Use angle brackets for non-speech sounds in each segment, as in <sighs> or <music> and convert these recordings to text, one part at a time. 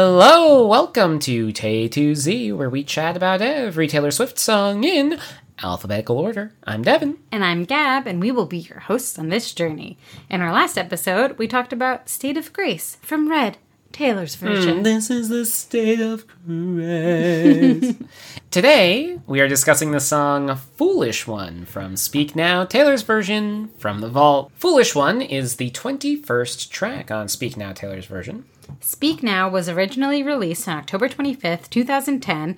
Hello, welcome to Tay to Z, where we chat about every Taylor Swift song in alphabetical order. I'm Devin. And I'm Gab, and we will be your hosts on this journey. In our last episode, we talked about State of Grace from Red, Taylor's hmm, version. This is the state of grace. <laughs> Today, we are discussing the song Foolish One from Speak Now, Taylor's version from the vault. Foolish One is the 21st track on Speak Now, Taylor's version. Speak Now was originally released on October 25th, 2010,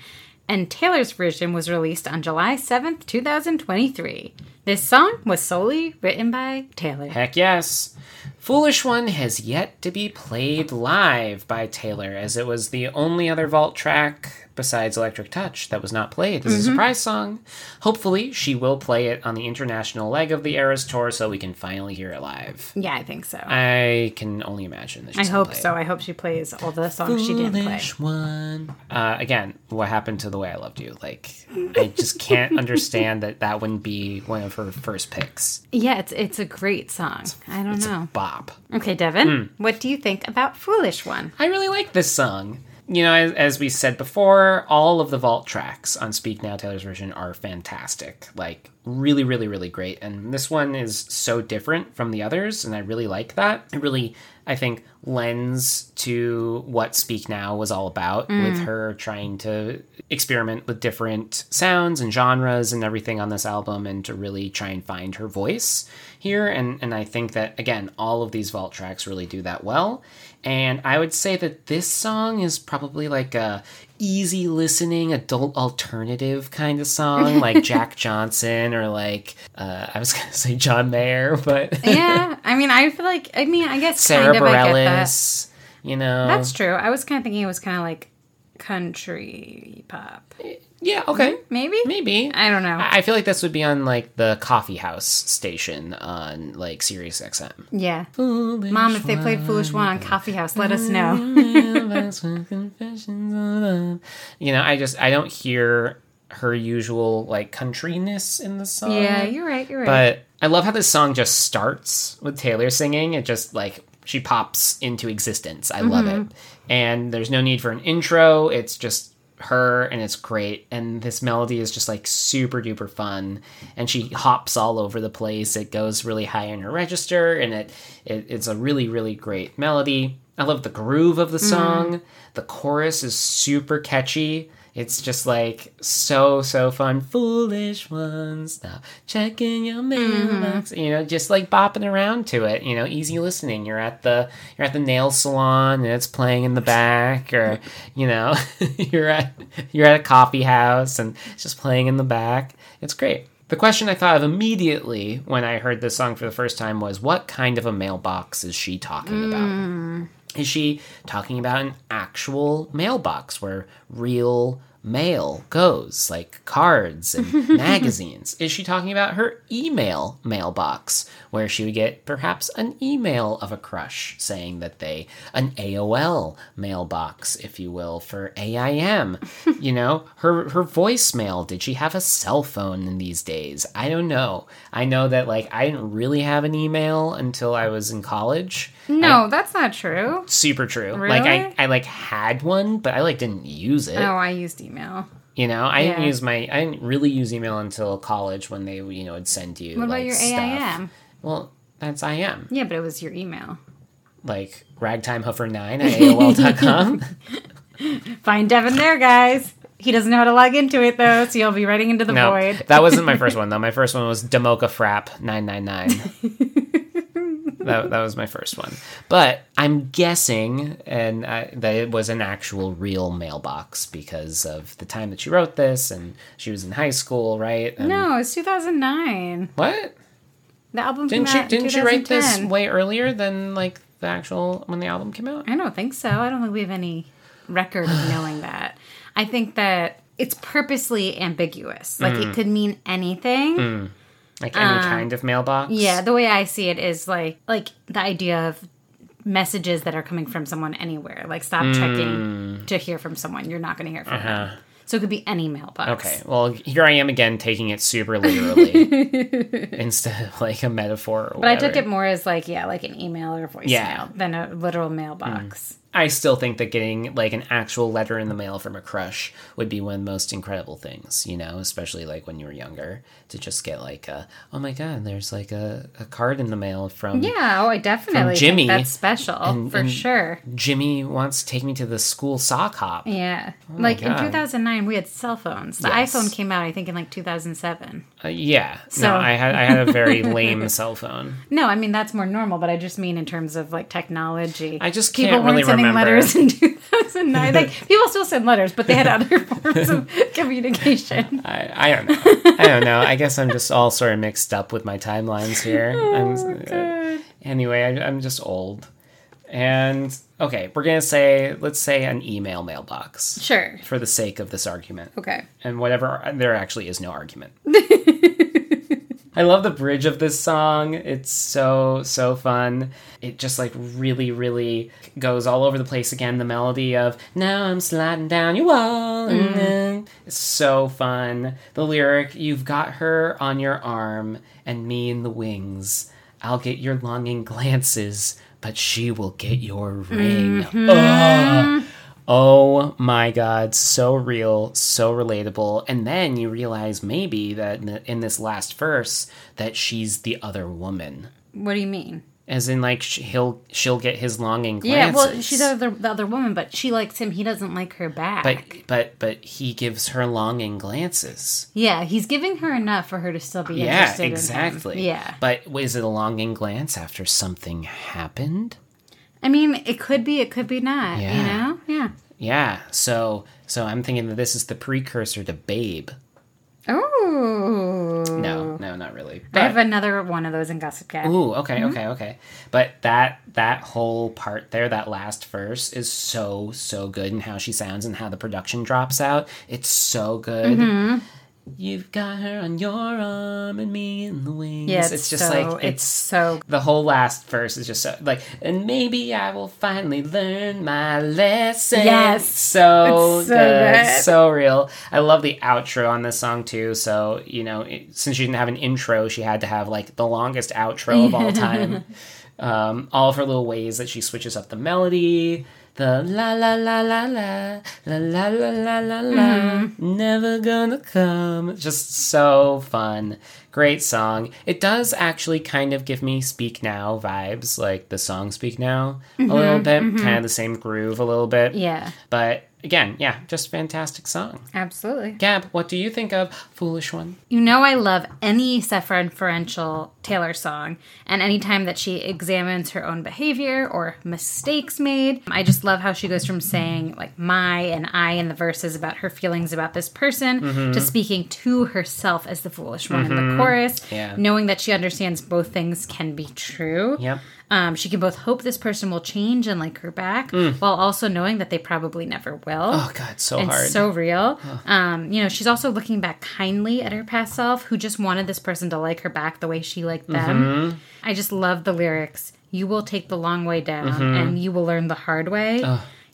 and Taylor's version was released on July 7th, 2023. This song was solely written by Taylor. Heck yes. Foolish One has yet to be played live by Taylor, as it was the only other vault track besides Electric Touch that was not played as a surprise song. Hopefully, she will play it on the international leg of the Eras tour so we can finally hear it live. Yeah, I think so. I can only imagine that I hope play it. so. I hope she plays all the songs she didn't play. Foolish one. Uh, again, what happened to the way I loved you? Like, I just can't understand that that wouldn't be one of her first picks. Yeah, it's it's a great song. I don't It's know. a bop. Okay, Devin, Hmm. what do you think about Foolish One? I really like this song. You know, as, as we said before, all of the vault tracks on Speak Now Taylor's version are fantastic. Like, really, really, really great. And this one is so different from the others, and I really like that. It really, I think, lends to what Speak Now was all about, with her trying to experiment with different sounds and genres and everything on this album, and to really try and find her voice here. And, and I think that, again, all of these vault tracks really do that well. And I would say that this song is probably like a easy listening adult alternative kind of song, <laughs> like Jack Johnson or like uh, I was <laughs> gonna say John Mayer, but <laughs> yeah, I mean, I feel like I mean, I guess Sara kind of I get that. Bareilles. You know, That's true. I was kind of thinking it was kind of like country pop, yeah, okay, hmm, maybe. maybe. I don't know. I I feel like this would be on like the coffee house station on like Sirius XM. yeah, Mom, if they played Foolish One on Coffee House, let us know. you know, I just I don't hear her usual like countryness in the song. yeah, you're right. You're right. But I love how this song just starts with Taylor singing. It just like she pops into existence. I love mm-hmm. it. And there's no need for an intro. It's just her and it's great. And this melody is just like super duper fun. And she hops all over the place. It goes really high in her register and it, it it's a really, really great melody. I love the groove of the mm. song. The chorus is super catchy. It's just like so so fun. Foolish ones, stop checking your mailbox. Mm-hmm. You know, just like bopping around to it. You know, easy listening. You're at the you're at the nail salon and it's playing in the back, or you know, <laughs> you're at you're at a coffee house and it's just playing in the back. It's great. The question I thought of immediately when I heard this song for the first time was, what kind of a mailbox is she talking about? Mm. Is she talking about an actual mailbox where real mail goes, like cards and <laughs> magazines? Is she talking about her email mailbox where she would get perhaps an email of a crush saying that they, an AOL mailbox, if you will, for AIM? <laughs> you know, her, her voicemail. Did she have a cell phone in these days? I don't know. I know that, like, I didn't really have an email until I was in college no, that's not true. super true. Like I, I like had one, but I like didn't use it. Oh, I used email. You know, I didn't use my I didn't really use email until college when they you know would send you. What about like, your stuff. AIM? Well, that's I am Yeah, but it was your email. like ragtimehoofer9 at AOL.com. <laughs> Find Devin there, guys. He doesn't know how to log into it though, so you'll be writing into the no, void. that wasn't my <laughs> first one though. My first one was Demoka Frap nine nine nine. <laughs> That, that was my first one, but I'm guessing, and I, that it was an actual real mailbox because of the time that she wrote this, and she was in high school, right? And- No, it's 2009. What? The album Didn't came she out didn't she write this way earlier than like the actual when the album came out? I don't think so. I don't think we have any record of knowing <sighs> that. I think that it's purposely ambiguous. Like Mm. it could mean anything. Like any kind of mailbox? Yeah, the way I see it is like like the idea of messages that are coming from someone anywhere. Like stop Mm. checking to hear from someone. You're not going to hear from them. So it could be any mailbox. Uh-huh. Okay. Well, here I am again taking it super literally <laughs> instead of like a metaphor. Or But I took it more as like yeah, like an email or voicemail Yeah. than a literal mailbox. I still think that getting like an actual letter in the mail from a crush would be one of the most incredible things, you know, especially like when you were younger to just get like a, oh my God, there's like a, a card in the mail from Yeah, oh, I definitely Jimmy, think that's special and- for and- sure. Jimmy wants to take me to the school sock hop. Yeah, like in Oh 2009, we had cell phones. The Yes. iPhone came out, I think, in like 2007. Uh, yeah. So- no, I had I had a very <laughs> lame cell phone. No, I mean that's more normal, but I just mean in terms of like technology. I just can't weren't really sending remember. letters in <laughs> 2009. like <laughs> people still send letters, but they had other <laughs> forms of communication. I, I don't know. I don't know. I guess I'm just all sort of mixed up with my timelines here. Oh, I'm, uh, anyway, I, I'm just old. And okay, we're gonna say let's say an email mailbox Sure. for the sake of this argument, Okay. and whatever there actually is no argument. I love the bridge of this song. It's so so fun. It just like really really goes all over the place again. The melody of "Now I'm sliding down your wall." and It's so fun. The lyric, "You've got her on your arm and me in the wings. I'll get your longing glances, but she will get your ring." Mm-hmm. Ugh. Oh Oh my god, so real, so relatable. And then you realize maybe that in this last verse that she's the other woman. What do you mean? As in like he'll she'll get his longing glances. Yeah, well, she's the other, the other woman, but she likes him. He doesn't like her back. but but but he gives her longing glances. yeah, he's giving her enough for her to still be Yeah, interested exactly. in him. Yeah. But is it a longing glance after something happened? I mean, it could be, it could be not, you know? Yeah. Yeah. So so I'm thinking that this is the precursor to Babe. Oh. No, no, not really. I have another one of those in Gossip Gab. Ooh, okay, okay, okay. But that that whole part there, that last verse, is so so good, and how she sounds and how the production drops out. It's so good. Mm-hmm. You've got her on your arm and me in the wings. Yeah, it's, just so, like it's it's so the whole last verse is just so like, and maybe I will finally learn my lesson. Yes. so, It's so good, good. so real. I love the outro on this song too. So you know, it, since she didn't have an intro, she had to have like the longest outro of all <laughs> time. um, all of her little ways that she switches up the melody. The la la la la la la la la la la la never gonna come. Just so fun. Great song. It does actually kind of give me Speak Now vibes, like the song Speak Now a mm-hmm, little bit, mm-hmm. kind of the same groove a little bit. yeah, But again, yeah, just fantastic song. absolutely. Gab, what do you think of Foolish One? You know, I love any self-referential Taylor song, and anytime that she examines her own behavior or mistakes made, I just love how she goes from saying like my and I in the verses about her feelings about this person Mm-hmm. to speaking to herself as the foolish one in the mm-hmm. Chorus, Yeah. knowing that she understands both things can be true. Yep. Um, she can both hope this person will change and like her back, while also knowing that they probably never will. Mm. Oh god, so and hard. so real. Um, you know, she's also looking back kindly at her past self, who just wanted this person to like her back the way she liked them. Mm-hmm. I just love the lyrics. You will take the long way down, Mm-hmm. and you will learn the hard way.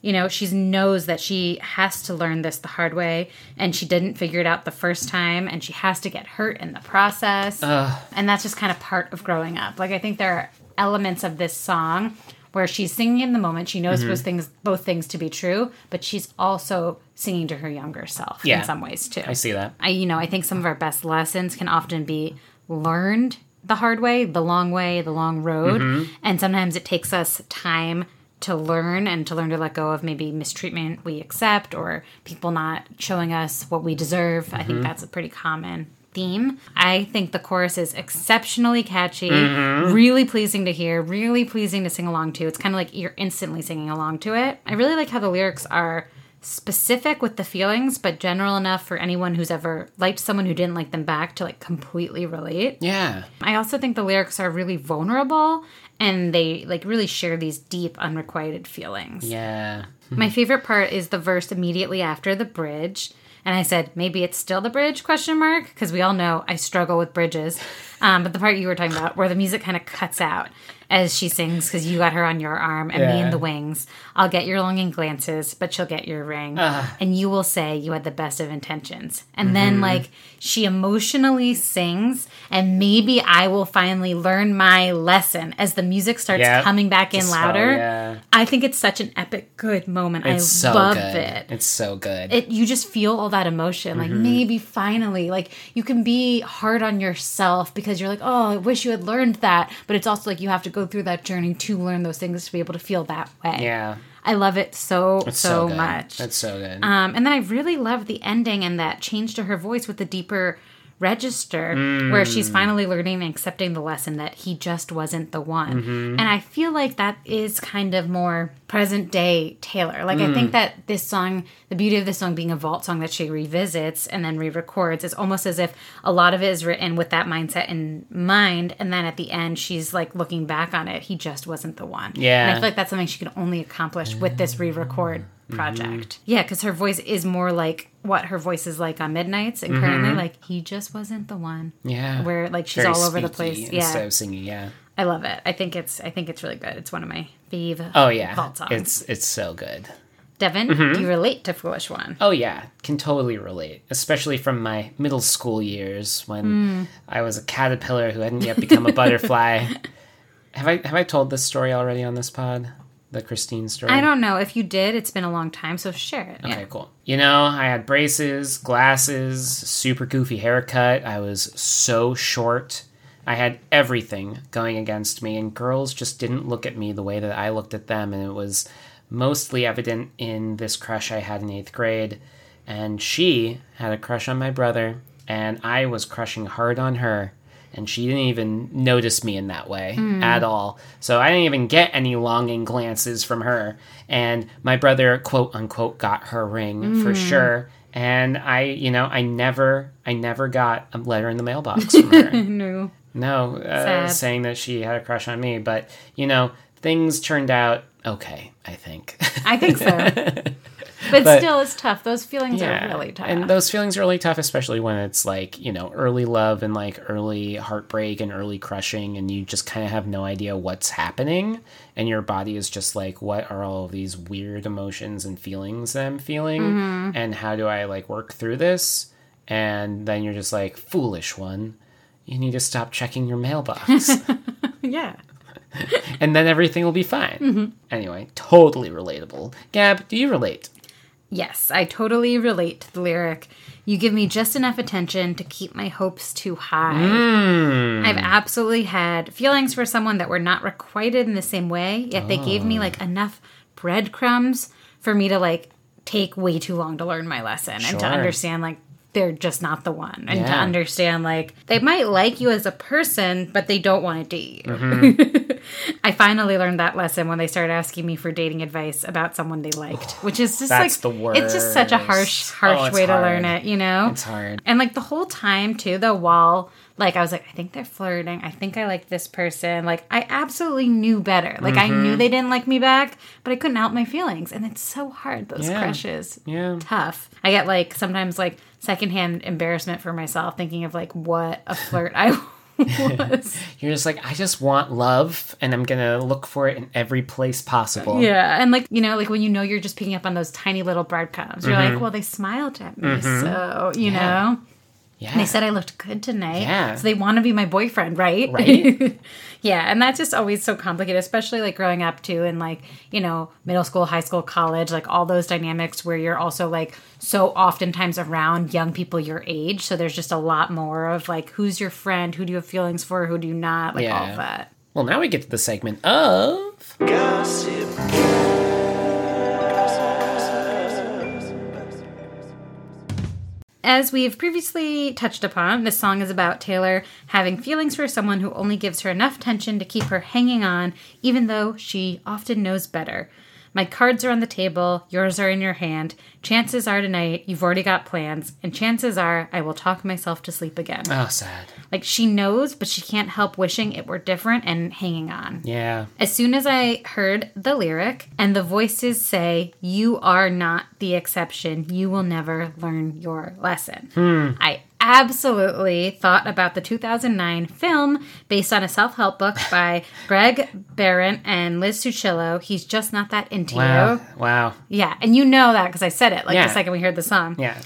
You know, she knows that she has to learn this the hard way, and she didn't figure it out the first time, and she has to get hurt in the process. And that's just kind of part of growing up. Like, I think there are elements of this song where she's singing in the moment. She knows Mm-hmm. those things, both things to be true, but she's also singing to her younger self Yeah. in some ways too. I see that. I, you know, I think some of our best lessons can often be learned the hard way, the long way, the long road, Mm-hmm. and sometimes it takes us time to learn and to learn to let go of maybe mistreatment we accept or people not showing us what we deserve. I Mm-hmm. think that's a pretty common theme. I think the chorus is exceptionally catchy, Mm-hmm. really pleasing to hear, really pleasing to sing along to. It's kind of like you're instantly singing along to it. I really like how the lyrics are specific with the feelings, but general enough for anyone who's ever liked someone who didn't like them back to like completely relate. Yeah. I also think the lyrics are really vulnerable and they like really share these deep unrequited feelings. Yeah. My favorite part is the verse immediately after the bridge. And I said, maybe it's still the bridge question mark because we all know I struggle with bridges. Um, but the part you were talking about where the music kind of cuts out. as she sings because you got her on your arm and me in the wings. I'll get your longing glances, but she'll get your ring. And you will say you had the best of intentions. And Mm-hmm. then, like, she emotionally sings, and maybe I will finally learn my lesson as the music starts Yeah. coming back in Just- louder. yeah. I think it's such an epic, good moment. It's I so love good. it It's so good. it you just feel all that emotion like Mm-hmm. maybe finally like you can be hard on yourself because you're like oh i wish you had learned that but it's also like you have to go through that journey to learn those things to be able to feel that way yeah. i love it so It's so, good. much That's so good. um, and then I really love the ending and that change to her voice with the deeper register where Mm. she's finally learning and accepting the lesson that he just wasn't the one. Mm-hmm. And I feel like that is kind of more present day Taylor. Like I Mm. think that this song, the beauty of this song being a vault song that she revisits and then re-records is almost as if a lot of it is written with that mindset in mind and then at the end she's like looking back on it, he just wasn't the one. Yeah. And I feel like that's something she can only accomplish with this re-record project. Yeah, because her voice is more like what her voice is like on Midnights, and currently, like he just wasn't the one. yeah. Where like she's Very all over the place. Yeah, So singing, yeah. I love it. I think it's I think it's really good. It's one of my fave. Oh yeah. vault songs. It's it's so good. Devin, Mm-hmm. do you relate to Foolish One? Oh yeah, can totally relate, especially from my middle school years when Hmm. I was a caterpillar who hadn't yet become a butterfly. <laughs> have I have I told this story already on this pod? The Christine story. I don't know if you did. It's been a long time, so share it. Okay, Yeah. cool. You know, I had braces, glasses, super goofy haircut. I was so short. I had everything going against me, and girls just didn't look at me the way that I looked at them. And it was mostly evident in this crush I had in eighth grade. And she had a crush on my brother, and I was crushing hard on her. And she didn't even notice me in that way at all. So I didn't even get any longing glances from her. And my brother, quote unquote, got her ring for sure. And I, you know, I never, I never got a letter in the mailbox from her. <laughs> No. No, uh, saying that she had a crush on me. But, you know, things turned out okay, I think. I think so. <laughs> But, But- still, it's tough. Those feelings are really tough. And those feelings are really tough, especially when it's like, you know, early love and like early heartbreak and early crushing, and you just kind of have no idea what's happening. And your body is just like, what are all of these weird emotions and feelings that I'm feeling? Mm-hmm. And how do I like work through this? And then you're just like, foolish one, you need to stop checking your mailbox. <laughs> yeah. <laughs> and then everything will be fine. Mm-hmm. Anyway, totally relatable. Gab, do you relate? Yes, I totally relate to the lyric. You give me just enough attention to keep my hopes too high. Mm. I've absolutely had feelings for someone that were not requited in the same way, yet they gave Oh. me like enough breadcrumbs for me to like take way too long to learn my lesson and to understand like they're just not the one and to understand like they might like you as a person but they don't want to date you Mm-hmm. <laughs> i finally learned that lesson when they started asking me for dating advice about someone they liked <sighs> which is just like the worst. it's just such a harsh harsh Oh, way to learn it you know It's hard. and like the whole time too, though, while like I was like, I think they're flirting. I think I like this person. Like I absolutely knew better. Like I Mm-hmm. knew they didn't like me back, but I couldn't help my feelings. And it's so hard, those Yeah. crushes. Yeah. Tough. I get like sometimes like secondhand embarrassment for myself thinking of like what a flirt I <laughs> was. <laughs> You're just like, I just want love, and I'm gonna look for it in every place possible. yeah. And like, you know, like when you know you're just picking up on those tiny little breadcrumbs, you're like, well, they smiled at me. So, you Mm-hmm. Yeah. know. Yeah. They said I looked good tonight. Yeah. So they want to be my boyfriend, right? Right. <laughs> yeah. And that's just always so complicated, especially like growing up too and like, you know, middle school, high school, college, like all those dynamics where you're also like so oftentimes around young people your age. So there's just a lot more of like, who's your friend? Who do you have feelings for? Who do you not? Like all of that. Well, now we get to the segment of. Gossip. As we've previously touched upon, this song is about Taylor having feelings for someone who only gives her enough tension to keep her hanging on, even though she often knows better. My cards are on the table, yours are in your hand. Chances are tonight you've already got plans, and chances are I will talk myself to sleep again. Oh, sad. Like she knows, but she can't help wishing it were different and hanging on. Yeah. As soon as I heard the lyric and the voices say, You are not the exception, you will never learn your lesson, hmm. I absolutely thought about the 2009 film based on a self help book by Greg Behrendt and Liz Tuccillo. He's just not that into Wow. you. Wow. Yeah, and you know that because I said it like Yeah. the second we heard the song. Yeah.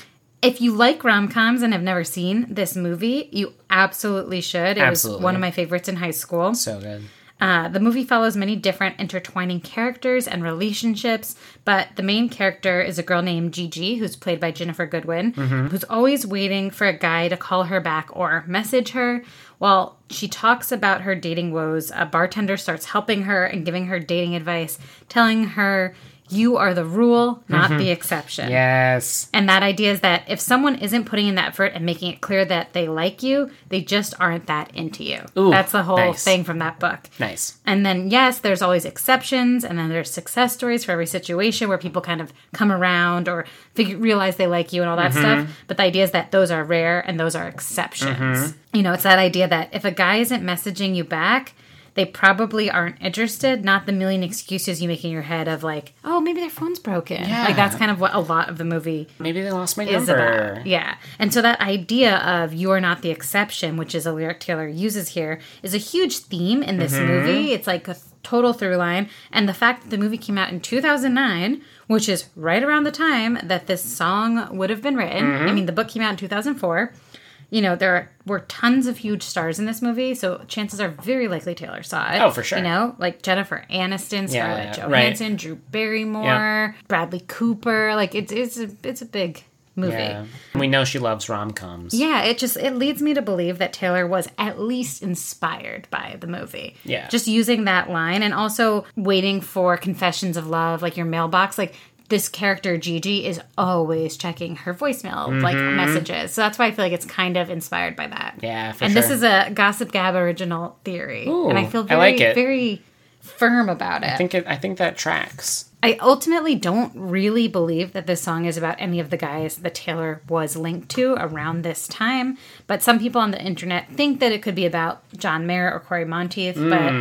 If you like rom coms and have never seen this movie, you absolutely should. It was one of my favorites in high school. So good. Uh, the movie follows many different intertwining characters and relationships, but the main character is a girl named Gigi, who's played by Ginnifer Goodwin, who's always waiting for a guy to call her back or message her. While she talks about her dating woes, a bartender starts helping her and giving her dating advice, telling her, You are the rule, not the exception. Yes. And that idea is that if someone isn't putting in that effort and making it clear that they like you, they just aren't that into you. Ooh, That's the whole nice. thing from that book. Nice. And then, yes, there's always exceptions, and then there's success stories for every situation where people kind of come around or figure, realize they like you and all that Mm-hmm. stuff. But the idea is that those are rare and those are exceptions. You know, it's that idea that if a guy isn't messaging you back, they probably aren't interested, not the million excuses you make in your head of like, oh, maybe their phone's broken. Yeah. Like, that's kind of what a lot of the movie Maybe they lost my is number. about. Yeah. And so that idea of you're not the exception, which is a lyric Taylor uses here, is a huge theme in this mm-hmm. movie. It's like a total through line. And the fact that the movie came out in 2009, which is right around the time that this song would have been written. I mm-hmm. mean, the book came out in 2004. You know, there were tons of huge stars in this movie, so chances are very likely Taylor saw it. Oh, for sure. You know, like Jennifer Aniston, Yeah, Scarlett right. Johansson, Drew Barrymore, Bradley Cooper. Like it's it's a it's a big movie. Yeah. We know she loves rom coms. Yeah, it just it leads me to believe that Taylor was at least inspired by the movie. Yeah. Just using that line and also waiting for confessions of love like your mailbox like this character Gigi is always checking her voicemail like messages. So that's why I feel like it's kind of inspired by that. Mm-hmm. Yeah, for and sure. this is a Gossip Gab original theory. and I Ooh, feel I very like it. very firm about it. I think it, I think that tracks. I ultimately don't really believe that this song is about any of the guys that Taylor was linked to around this time. But some people on the internet think that it could be about John Mayer or Cory Monteith. But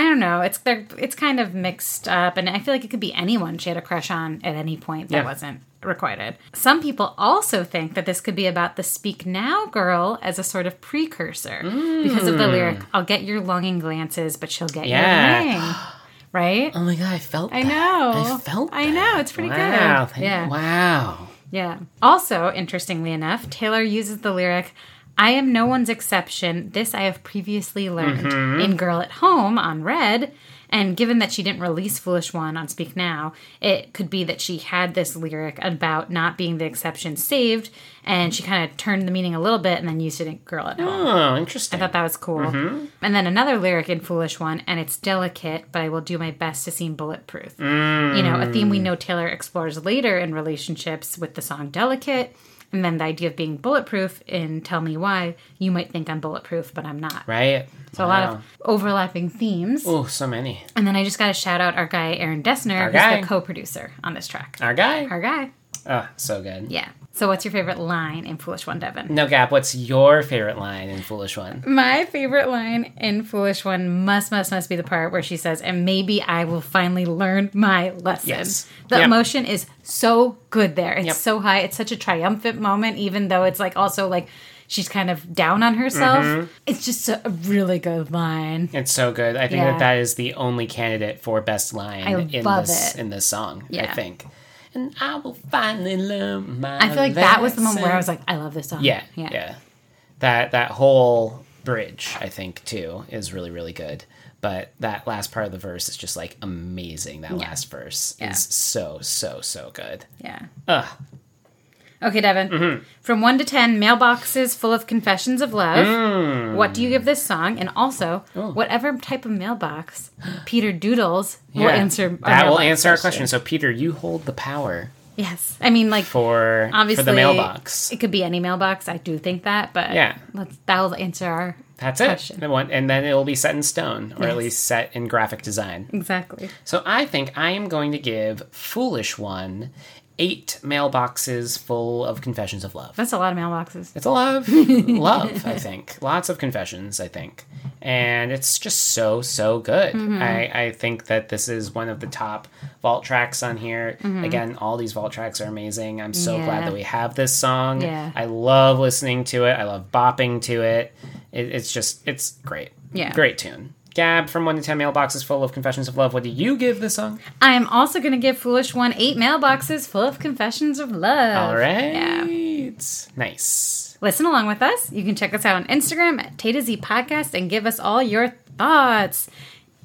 I don't know. It's they're, it's kind of mixed up, and I feel like it could be anyone she had a crush on at any point that Yeah. wasn't requited. Some people also think that this could be about the Speak Now girl as a sort of precursor because of the mm. lyric, "I'll get your longing glances, but she'll get Yeah. your ring." <gasps> Right? Oh my god, I felt I that. know. I felt I that. know. It's pretty wow, good. thank- Yeah. Wow. Yeah. Also, interestingly enough, Taylor uses the lyric, I am no one's exception. This I have previously learned Mm-hmm. in Girl at Home on Red. And given that she didn't release Foolish One on Speak Now, it could be that she had this lyric about not being the exception saved, and she kind of turned the meaning a little bit and then used it in Girl at Home. Oh, interesting. I thought that was cool. Mm-hmm. And then another lyric in Foolish One, and it's delicate, but I will do my best to seem bulletproof. Mm. You know, a theme we know Taylor explores later in relationships with the song Delicate. And then the idea of being bulletproof in Tell Me Why, you might think I'm bulletproof, but I'm not. right? So a lot of overlapping themes. Oh, so many. And then I just got to shout out our guy, Aaron Dessner, Our who's guy. the co producer on this track. Our guy. Our guy. Oh, so good. Yeah. So what's your favorite line in Foolish One, Devin? No gap. What's your favorite line in Foolish One? My favorite line in Foolish One must, must, must be the part where she says, and maybe I will finally learn my lesson. Yes. The Yep. emotion is so good there. It's Yep. so high. It's such a triumphant moment, even though it's like also like she's kind of down on herself. Mm-hmm. It's just a, a really good line. It's so good. I think Yeah. that that is the only candidate for best line I in this it. in this song. I Yeah. think. And I will finally learn my. I feel like that was the moment where I was like, I love this song. yeah, yeah, yeah. That that whole bridge, I think, too, is really really good. But that last part of the verse is just like amazing. That last verse Yeah. is so so so good. Yeah. Ugh. Okay, Devin. Mm-hmm. From one to ten, mailboxes full of confessions of love. Mm. What do you give this song? And also, Oh. whatever type of mailbox Peter Doodles will Yeah. answer. our That will answer our question. So Peter, you hold the power Yes, I mean, like for obviously for the mailbox. It could be any mailbox. I do think that, but Yeah. that'll answer our That's it. question. And And then it will be set in stone, or at least set in graphic design. exactly. So I think I am going to give Foolish One eight mailboxes full of confessions of love. That's a lot of mailboxes. It's a lot of <laughs> love, I think. Lots of confessions, I think. And it's just so, so good. Mm-hmm. I, I think that this is one of the top vault tracks on here. Again, all these vault tracks are amazing. I'm so glad Mm-hmm. That we have this song. Yeah. I love listening to it. I love bopping to it. it it's just, it's great. Yeah. Great tune. Gab from 1 to 10 mailboxes full of confessions of love. What do you give this song? I am also going to give Foolish One eight mailboxes full of confessions of love. All right. Yeah. Nice. Listen along with us. You can check us out on Instagram at Tay to Z Podcast and give us all your thoughts.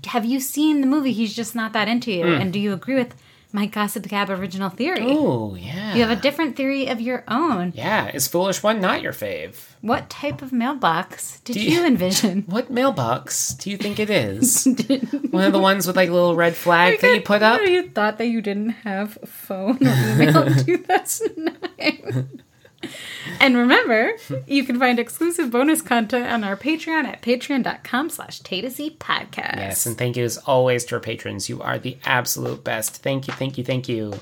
Have you seen the movie He's Just Not That Into You? Hmm. And do you agree with my Gossip Gab original theory? Oh, yeah. You have a different theory of your own. yeah. Is Foolish One not your fave? What type of mailbox did you, you- envision? <laughs> What mailbox do you think it is? <laughs> One of the ones with like little red flag that you put up? You thought that you didn't have phone or email <laughs> in 2009. And remember, you can find exclusive bonus content on our Patreon at patreon.com slash podcast. Yes, and thank you as always to our patrons. You are the absolute best. Thank you, thank you, thank you.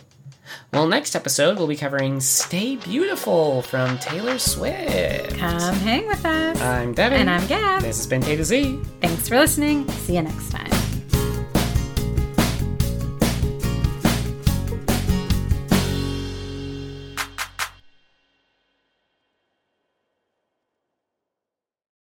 Well, next episode we'll be covering Stay Beautiful from Taylor Swift. Come hang with us. I'm Devin. and I'm Gab. This has been Tay to Z. Thanks for listening. See you next time.